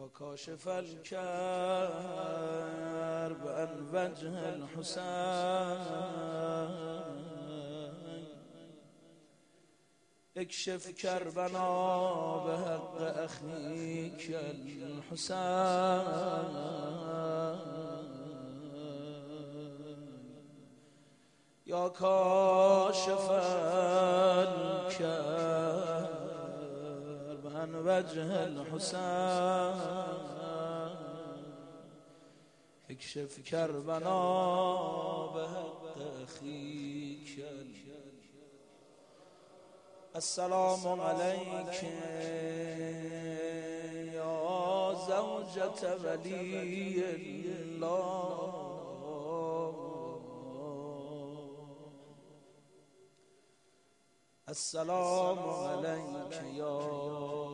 یا کاشف الکرب ان وجه الحسین اکشف کربنا به حق اخیک الحسین یا کاشف وجه الحسین اکشف کربنا به حق اخیک السلام عليك يا زوجة ولي الله. السلام عليك يا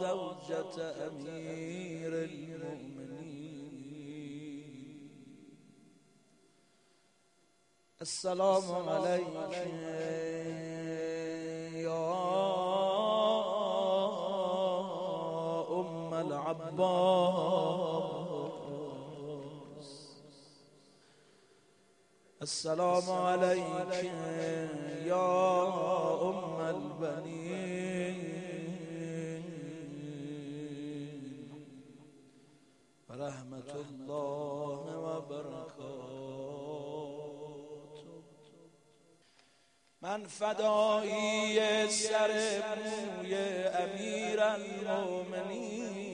زوجة أمير المؤمنين. السلام عليك العباس. السلام عليك يا أم البنين. الله وبركاته من فدایی سر موی امیر المؤمنین.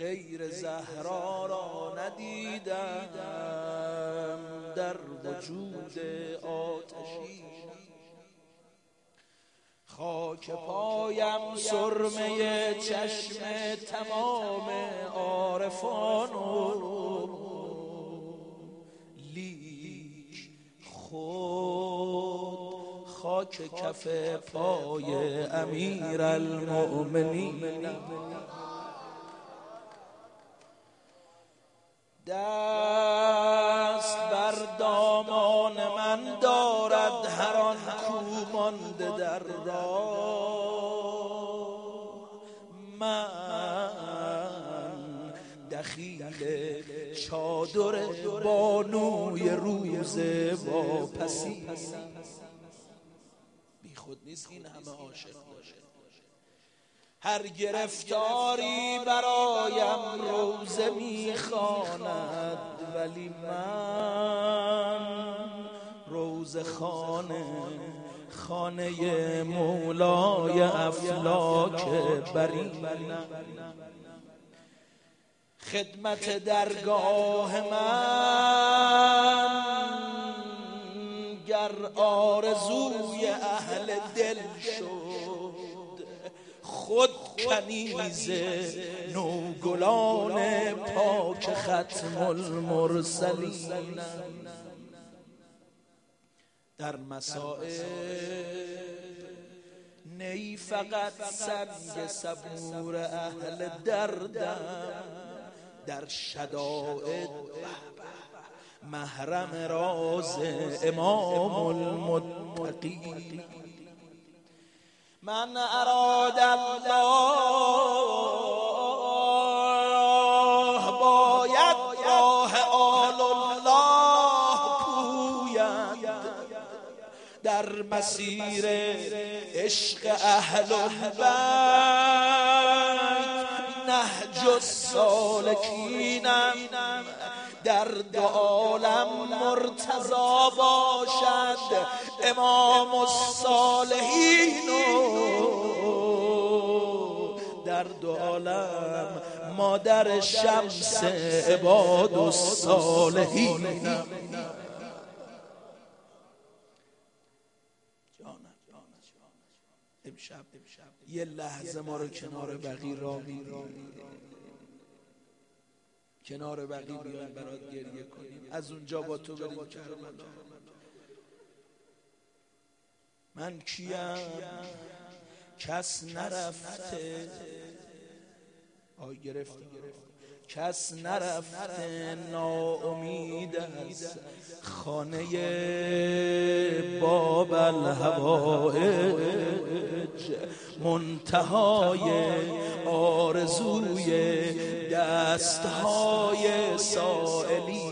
غیر زهرا را ندیدم در وجود آتشی خاک پایم سرمه چشم تمام عارفان لیک خود خاک کف پای امیر المؤمنین. دست بر دامان من دارد هر آن کو مانده در راه چادر بانوی روز با پسی بی خود نیست این همه عاشق باشه هر گرفتاری برایم روزه می‌خواند ولی من روز خانه خانه مولای افلاک بری خدمت درگاه من. گر آرزوی اهل دل شد. خود کنیز نوگلان پاک ختم المرسلین. در مسائل نی فقط سنگ صبور اهل دردم. در شدائد محرم راز امام المتقین. من اراد الله باید راه آل الله پوید در مسیر عشق اهل البیت نهج السالکینم در دو عالم مرتضا باشد امام الصالحین. در دو عالم مادر شمس عباد الصالحین امشب یه لحظه ما رو کنار بقی را کنار بقی بیایم برات گریه کنیم. از اونجا با تو بریم کربلا من کیم؟ کس نرفته. آی گرفت کس نرفته ناامید از خانه باب الهوائج منتهای آرزوی دستهای سائلینم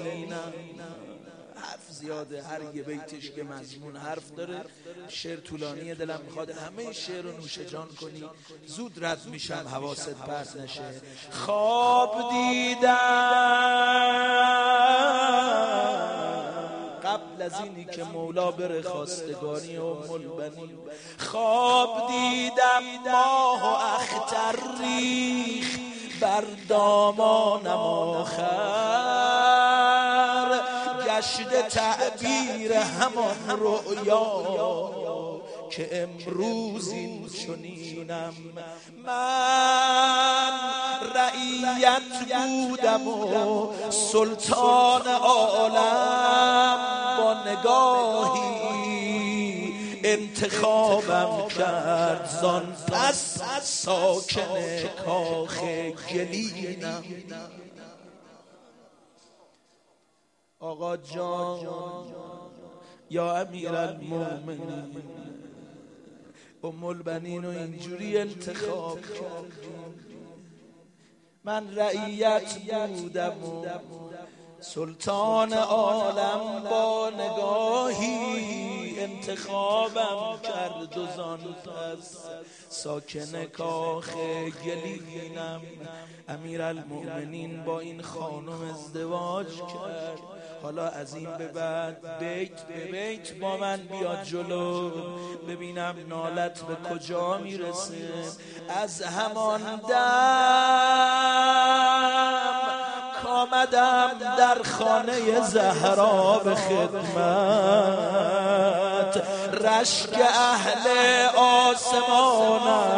زیاده هر یه بیتش که مضمون حرف داره شعر طولانی دلم می‌خواد. همه شعر رو نوش جان کنی زود رد میشم حواست پرت نشه. خواب دیدم قبل از اینی که مولا بره خواستگاری و ملبنی خواب دیدم ماه و اختر ریخ بر دامانم آخر. گشت تعبیر همان رؤیا که امروز این چنینم. من رعیت بودم و سلطان عالم با نگاهی انتخابم کرد. زان پس ساکن کاخ گلینم. آقا جان یا امیر المومنین ام البنین و اینجوری انتخاب کردیم. من رعیت بودم و سلطان عالم با نگاهی انتخابم کرد و زان پس ساکن کاخ گلینم. امیر المؤمنین با این خانم ازدواج کرد. حالا از این به بعد بیت به بیت با من بیاد جلو. ببینم نالت به کجا می‌رسه. از همان دم آمدم در خانه زهرا به خدمت. رشک اهل آسمانم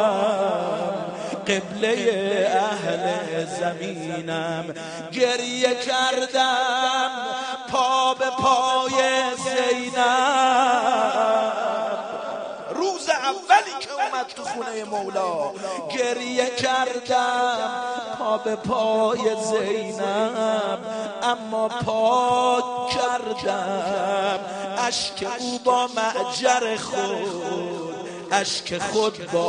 قبله اهل زمینم. گریه کردم پا به پای زینم روز اولی که اومد تو خونه مولا گریه کردم به پای زینب اما پاک کردم. اشک او با معجر خود اشک خود با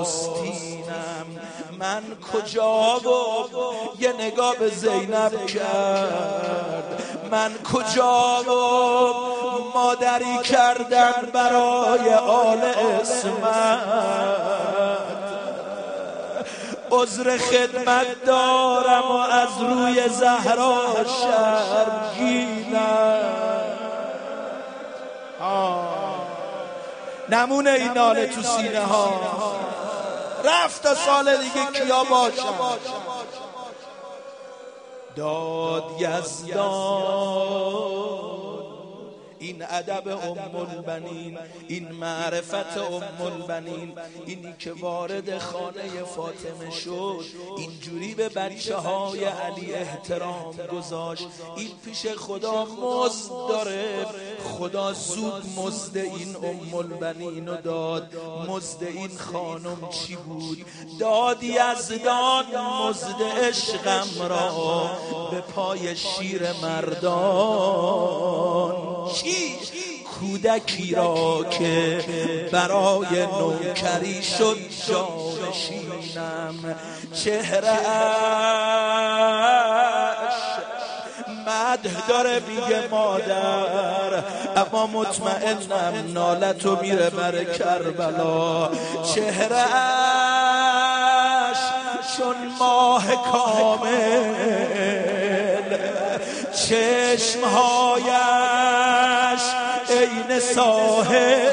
آستینم. من کجا و یه نگاه به زینب کرد. من کجا و مادری کردن برای آل اسمت عذر خدمت دارم و از روی زهرا شرگینم نمونه این ناله تو سینه ها رفت تا سال دیگه کیا باشم؟ داد یزدان. این ادب ام البنین این معرفت ام البنین. اینی که وارد خانه فاطمه شد اینجوری به بچه های علی احترام گذاشت. این پیش خدا مزد داره. خدا زود مزد این ام البنین رو داد. مزد این خانم چی بود؟ دادی از دان مزد عشقم را به پای شیر مردان. چی؟ کودکی را که برای نوکری شد جانشینم چهره مده داره بیگه مادر. اما مطمئنم نالتو میره بر کربلا. چهره چون ماه کامل. چشمهایش عین ساحل.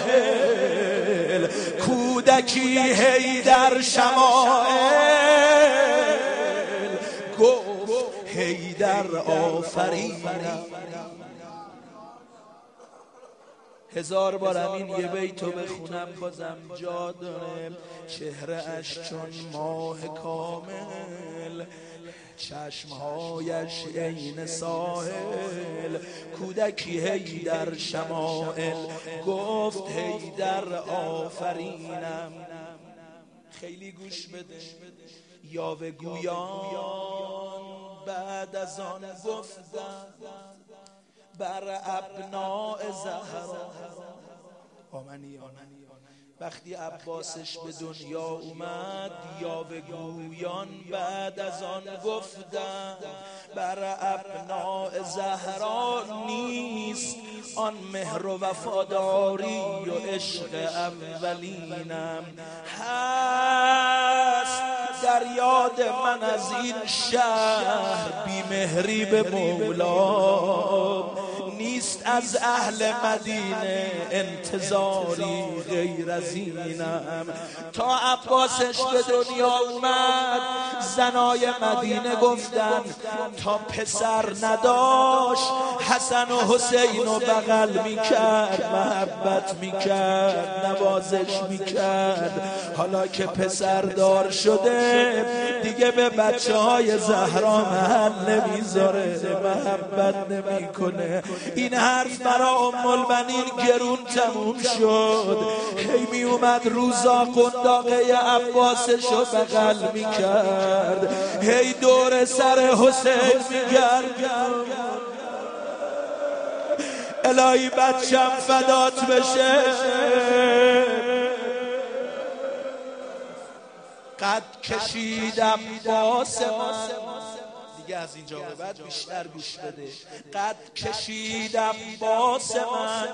کودکی هی در شمائل. هی در آفرینم هزار بار همین یه بیتو بخونم بازم جا داره. چهره اش چون ماه کامل چشمهایش عین ساحل. کودکی هی در شمائل گفت هی در آفرینم. خیلی گوش بده. یاوه گویان. بعد از آن گفتم بر ابناء زهرا. آمنی آمنی وقتی عباسش به دنیا اومد یا به گویان بعد از آن گفتم بر ابناء زهرا نیست. آن مهر و وفاداری و عشق اولینم. هست. در یاد من از این شهر بیمهری به مولا. نیست از اهل مدینه انتظاری غیر از اینم. تا عباسش به دنیا اومد زنای مدینه گفتن تا پسر نداشت حسن و حسین و بغل می‌کرد محبت می‌کرد نوازش می‌کرد. حالا که پسر دار شده دیگه به بچه های زهرا محل نمی‌ذاره محبت نمی‌کنه. این حرف برا ام البنین گرون تموم شد. هی می اومد روزا قنداقه عباسشو بغل می کرد. هی دور سر حسین می الهی بچم فدات بشه. قد کشیدم باس من دیگه از اینجا به بعد بیشتر گوش بده. قد کشیدم باس من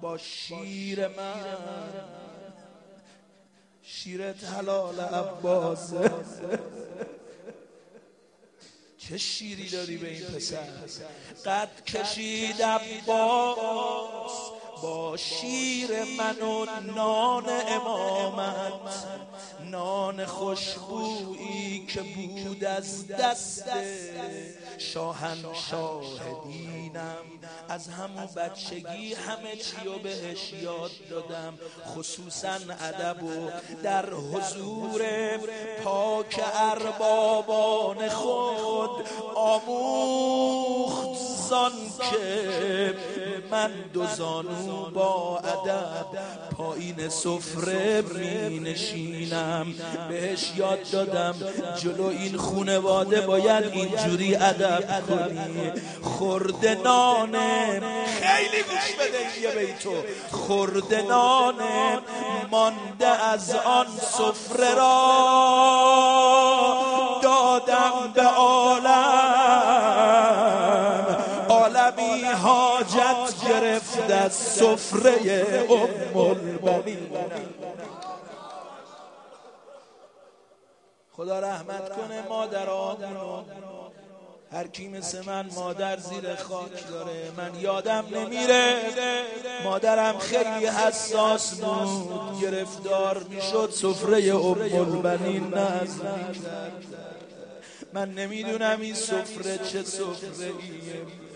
با شیر من. شیرت حلال عباس. چه شیری داری به این پسر؟ قد کشیدم باس با شیر من و نان امامت نان خوشبویی که بود از دست شاهن شاهدینم از همون بچگی همه چی و بهش یاد دادم. خصوصا ادب و در حضور پاک اربابان خود آموخت زان که من دو زانو با ادب پایین سفره می نشینم بهش یاد دادم جلو این خونواده باید اینجوری ادب کنی. خورده خیلی گوش بده یه بیتو. خورده نانه مانده از آن سفره را دادم به سفره ام خدا رحمت کنه مادرامونو. هر کی مثل من مادر زیر خاک داره من یادم نمیره. مادرم خیلی حساس بود گرفتار می‌شد سفره ام البنین نزد من نمی‌دونم این سفره چه سفره ایه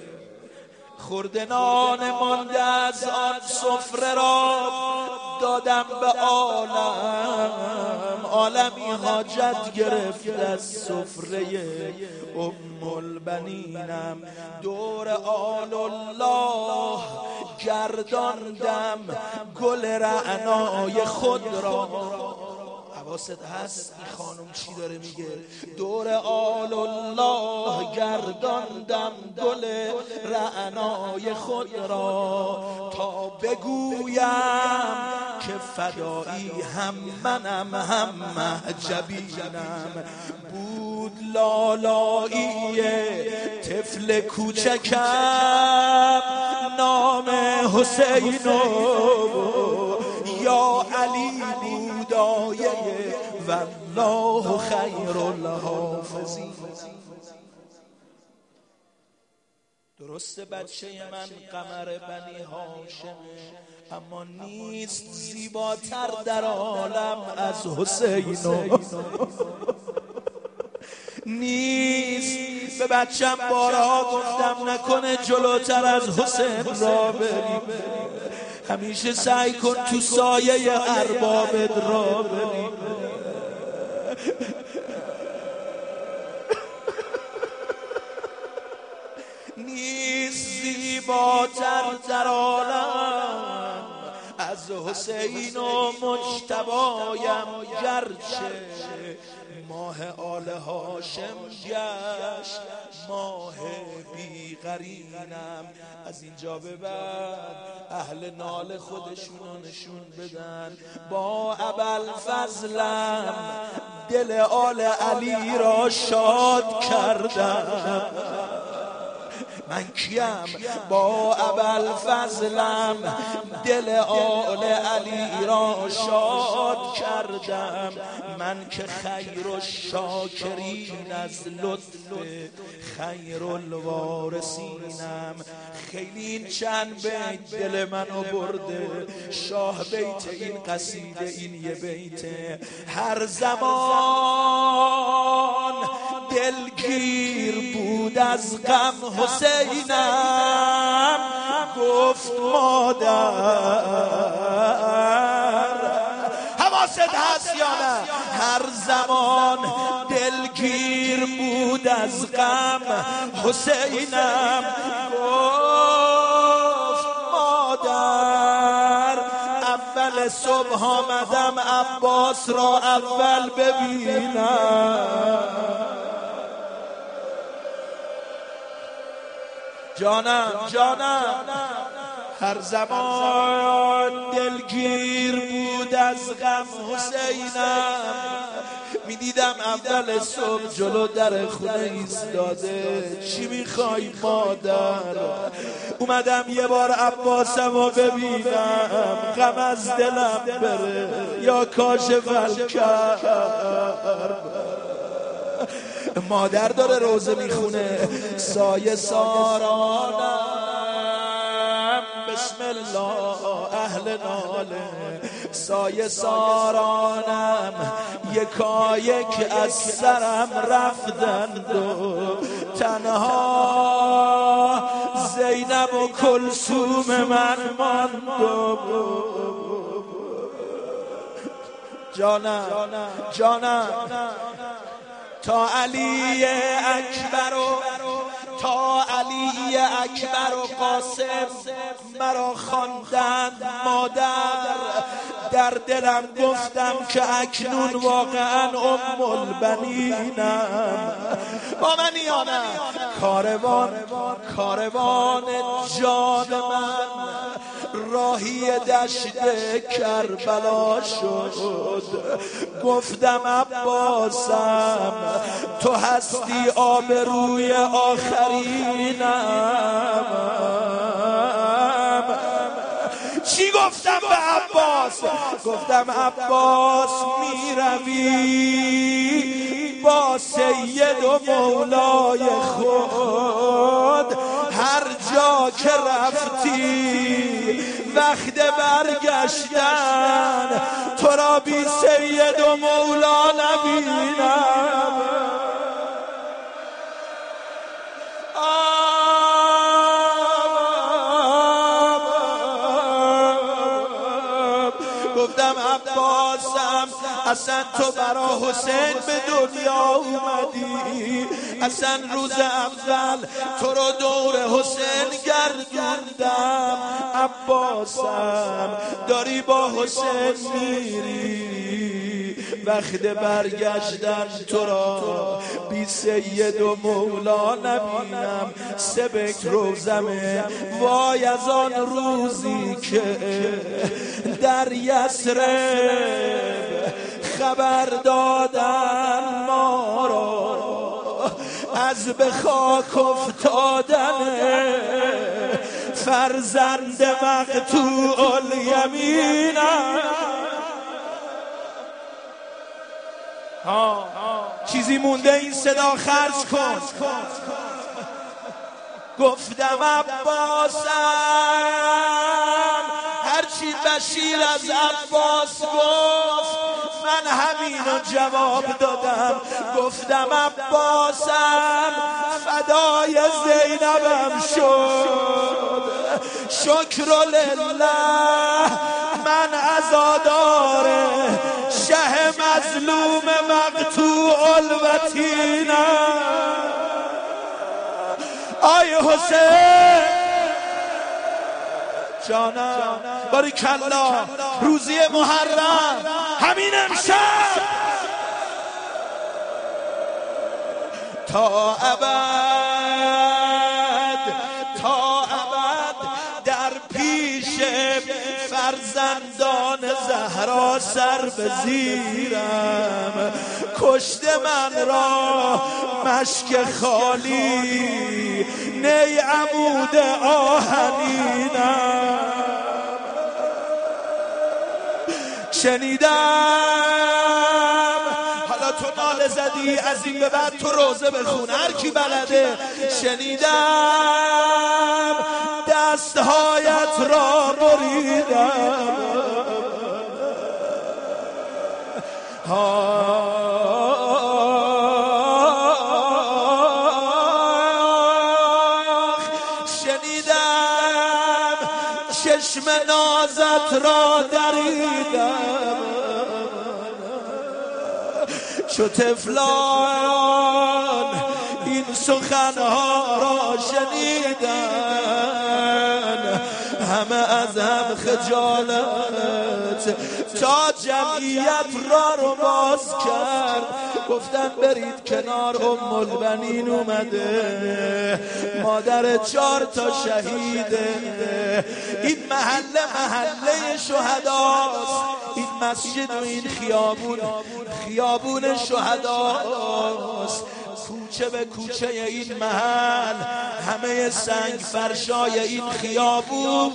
خورده نان مانده از آن سفره را دادم به عالم. عالمی حاجت گرفت از سفره ام البنینم. دور آل الله گرداندم گل رعنای خود را. حواست هست؟ این خانم چی داره میگه؟ دور آل الله گرداندم گل رعنای خود را تا بگویم که فدایی هم منم هم محجبینم. بود لالایی طفل کوچکم نام حسینو یا علی. والله خیر الحافظین. درست بچه من قمر بنی هاشمه اما نیست زیباتر در عالم از حسین نیست. به بچم بارها گفتم نکنه جلوتر از حسین را بریم. همیشه سعی کن تو سایه اربابت را بریم. نیست زیباتر در از حسین و مجتبایم گرچه. ماه آل هاشم گشت. ماه بیقرینم از اینجا به بعد اهل نال خودشون نشون بدن. با ابل فضلم دل آل علی را شاد کردم. من کیم؟ با ابل فضلم دل آل علی را شاد کردم. من که خیر و شاکرین از لطف خیر الوارسینم خیلی این چند بیت دل منو برده. شاه بیت این قصیده این یه بیته هر زمان دلگیر بود از غم حسینم. گفت مادر حواست هست یا نه؟ هر زمان دلگیر بود از غم حسینم. گفت مادر اول صبح آمدم عباس را اول ببینم. جانم جانم. هر زمان دلگیر بود از غم حسینم. می‌دیدم اول صبح جلو در خونه ایستاده. چی می‌خوای مادر؟ اومدم یه بار عباسم رو ببینم. غم از دلم بره یا کاش کرد؟ مادر داره روزه می‌خونه. سایه سارانم. بسم الله اهل ناله. سایه سارانم. یکایک از سرم رفتند و تنها زینب و کلسوم من ماند جانم جانم. تا علی اکبر و علی اکبر و قاسم مرا خواندند. مادر در دلم گفتم که اکنون واقعا ام البنینم. با من کاروان کاروان جان من. راهی دشت کربلا شد. گفتم عباسم تو هستی آب روی آخرینم. چی گفتم به عباس؟ گفتم عباس می‌روی با سید و مولای خود. هر جا که رفتی وقت برگشتن تو را بی سید و مولا نبینم. گفتم عباسم اصلا تو برا حسین به دنیا اومدی. اصلا روز اول تو رو دور حسین گردوندم. عباسم داری با حسین میری. وقت برگشتن تو را بی سید و مولا نبینم. سبک روزمه وای از آن روزی که در یسرب خبر را از به خاک افتادن فرزند مقتوع الیمینم چیزی مونده این صدا خرج کن. گفتم عباسم هرچی بشیر از عباس گفت من همینو جواب دادم. گفتم عباسم فدای زینبم شد. شکر لله من ازادار شه مظلوم مقتوع الوتینم آی حسین. جانم باری کلا روزی محرم. همین امشب. تا ابد تا ابد در پیش فرزندان زهرا سر بزیرم کشته من را مشک خالی نی عمود آهنینم. شنیدم. حالا تو نال زدی از این به بعد تو روزه بخون. هر کی بلده شنیدم. دستهایت را بریدم. شنیدم چو تفلان این سخنها را شنیدن. همه از هم خجالت. تا جمعیت را رو باز کرد. گفتن برید کنار ام البنین اومده. مادر چهار تا شهیده. این محله محله شهداست. مسجد و این خیابون خیابون شهداست. کوچه به کوچه این محل همه سنگ فرشای این خیابون.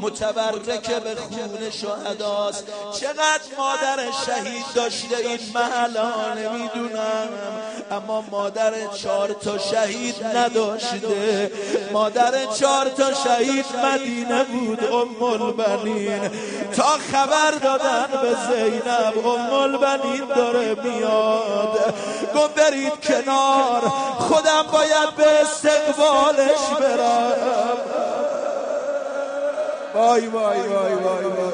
متبرک به خون شهداست. چقدر مادر شهید داشته این محل نمی‌دونم. اما مادر چهار تا شهید نداشته. مادر چهار تا شهید مدینه بود ام البنین تا خبر دادن به زینب ام البنین داره میاد. گفت برید کنار. خودم باید به استقبالش برم. وای وای وای وای وای.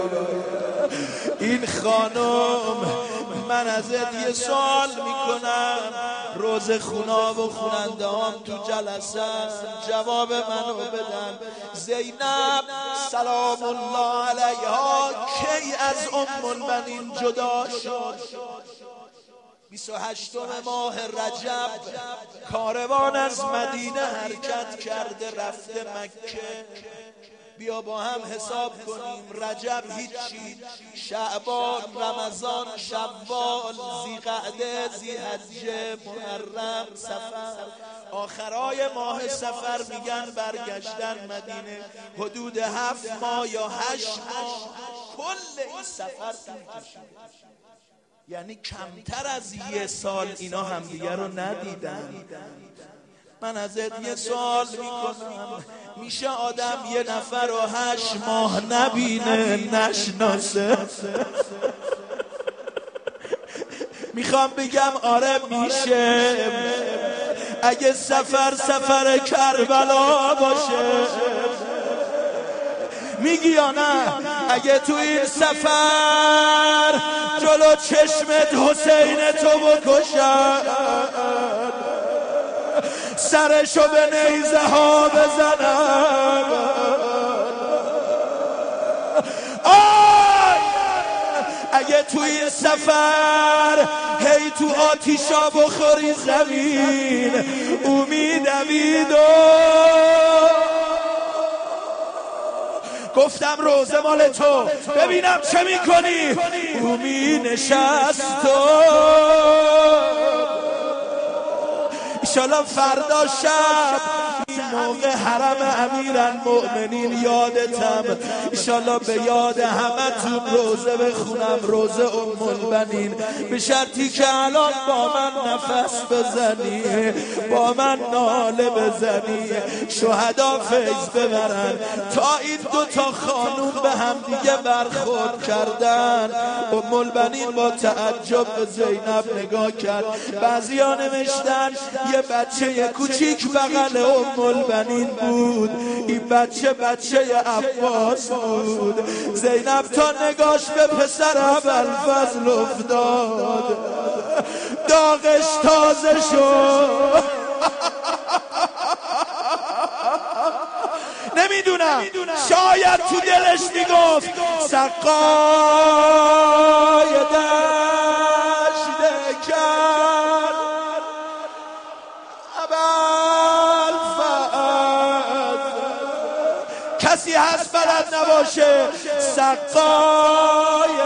این خانم من ازت یه سوال می‌کنم. روز خونا و خوننده هم تو جلسه جواب منو بدن. زینب سلام الله علیها. کی از ام البنین جدا شد؟ 28 ماه رجب کاروان از مدینه حرکت کرده رفته مکه. بیا با هم حساب کنیم رجب هیچی. شعبان رمضان شوال زیقعده زیحجه محرم سفر. آخرای ماه سفر میگن برگشتن مدینه. حدود هفت ماه یا هشت ماه کل این سفر طول یعنی کمتر از یه سال اینا همدیگه رو ندیدن. من ازت یه سوال می‌کنم. میشه آدم یه نفر رو هشت ماه نبینه نشناسه. می‌خوام بگم آره میشه. اگه سفر سفر کربلا باشه. میگی یا نه؟ اگه تو این سفر جلو چشمت حسین تو بکشن سرشو به نیزه ها بزنم. اگه توی سفر هی تو آتیشا بخوری زمین امید و گفتم روزه مال تو. ببینم چه می‌کنی. اومی نشست تو ایشالا فردا شب این موقع حرم امیرن مؤمنین یادتم. ایشالا به یاد همه تون روزه بخونم روزه ام البنین به شرطی که الان با من نفس بزنی با من ناله بزنی. شهدا فیض ببرن. تا این دو تا خانوم به هم دیگه برخورد کردن. ام البنین با تعجب به زینب نگاه کرد. بعضیا نوشتن یه بچه کوچیک بغل ام البنین بود. این بچه بچه عباس بود. زینب تا نگاش به پسر اول فضل افتاد. داغش تازه شد. نمی‌دونم. شاید تو دلش می‌گفت سقای دشت نباشه. سقای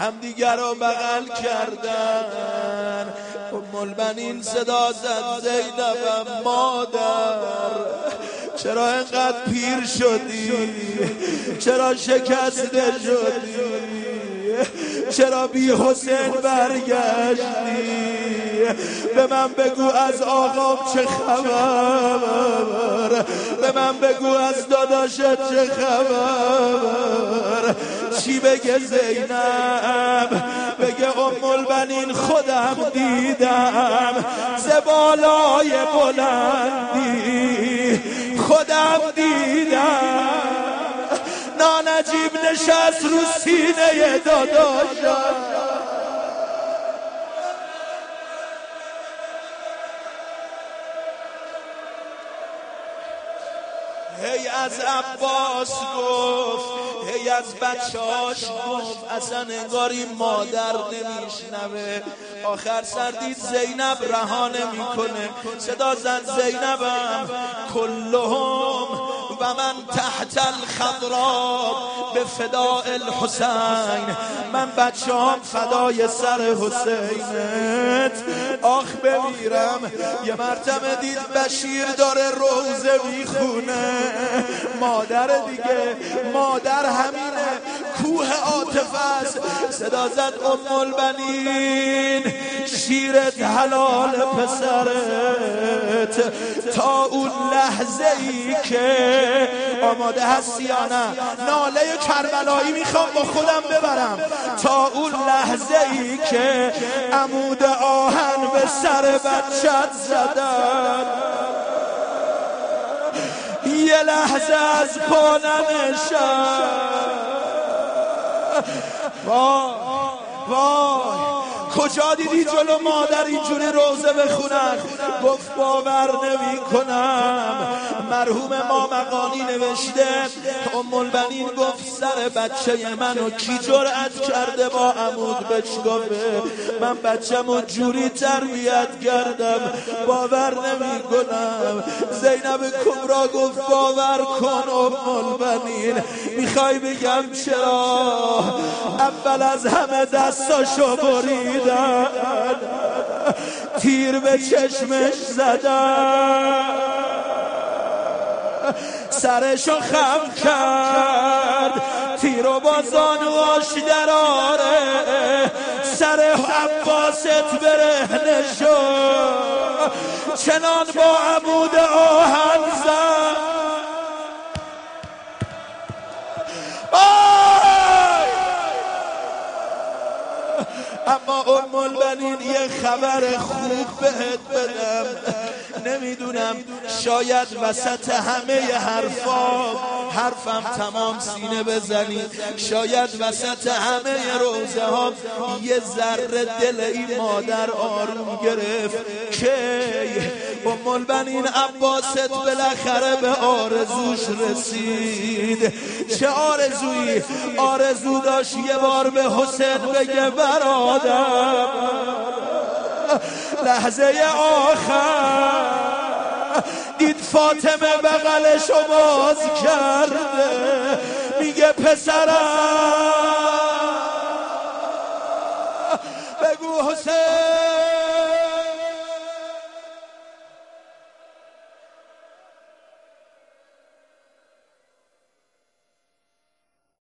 همدیگر رو بغل کردن. ملبنین صدا زد زینب مادر. چرا انقدر پیر شدی؟ چرا شکسته شدی؟ چرا بی حسین برگشتی؟ به من بگو از آقام چه خبر؟ به من بگو از داداشت چه خبر؟ چی بگه زینب؟ بگه ام البنین خودم دیدم زبالای بلندی خودم دیدم. نانجیب نشست رو سینه داداشم هی از عباس گفت هی از بچهاش گفت اصلا انگاری مادر نمیشنوه. آخر سردید زینب رها نمی‌کنه. صدا زد زینبم کلهم و من تحت الخضرا به فداء الحسین. من بچه هم فدای سر حسینت. آخ بمیرم یه مرتبه دید بشیر داره روزه می‌خونه. مادر دیگه مادر همینه. کوه عاطفه است. صدا زد ام البنین. شیرت حلال پسرت. تا اون لحظه ای که آماده هستی یا نه؟ ناله کربلایی می‌خوام با خودم ببرم. تا اون لحظه ای که عمود آهن به سر بچت زدن یه لحظه از پا وای وای. کجا دیدی جلو مادر اینجوری روزه بخونن؟ گفت باور نمی کنم مرحوم ما مقانی نوشته ام البنین گفت سر بچه منو کی جرأت کرده با عمود بچگافه من بچه‌مو جوری تربیت کردم باور نمی کنم زینب کبرا گفت باور کن ام البنین می‌خوای بگم چرا؟ اول از همه دستاشو بریدن تیر به چشمش زدن سرشو خم کرد تیر و با زانواش دراره سر عباست برهنه شد چنان با عمود آهن زد. اما ام البنین یه خبر خوب بهت بدم. نمی‌دونم شاید وسط همه حرفا حرفم تمام سینه بزنی. شاید وسط همه روزه ها یه ذره دل این مادر آروم گرفت. که ام البنین عباست بالاخره به آرزوش رسید. چه آرزویی؟ آرزو داشت یه بار به حسین بگه برادر. لحظه آخر. دید فاطمه بغلشو باز کرده. میگه پسرم. بگو حسین.